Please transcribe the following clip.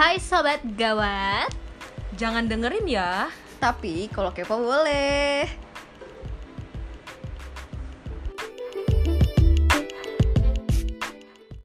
Hai sobat gawat Jangan dengerin ya. Tapi kalau kepo boleh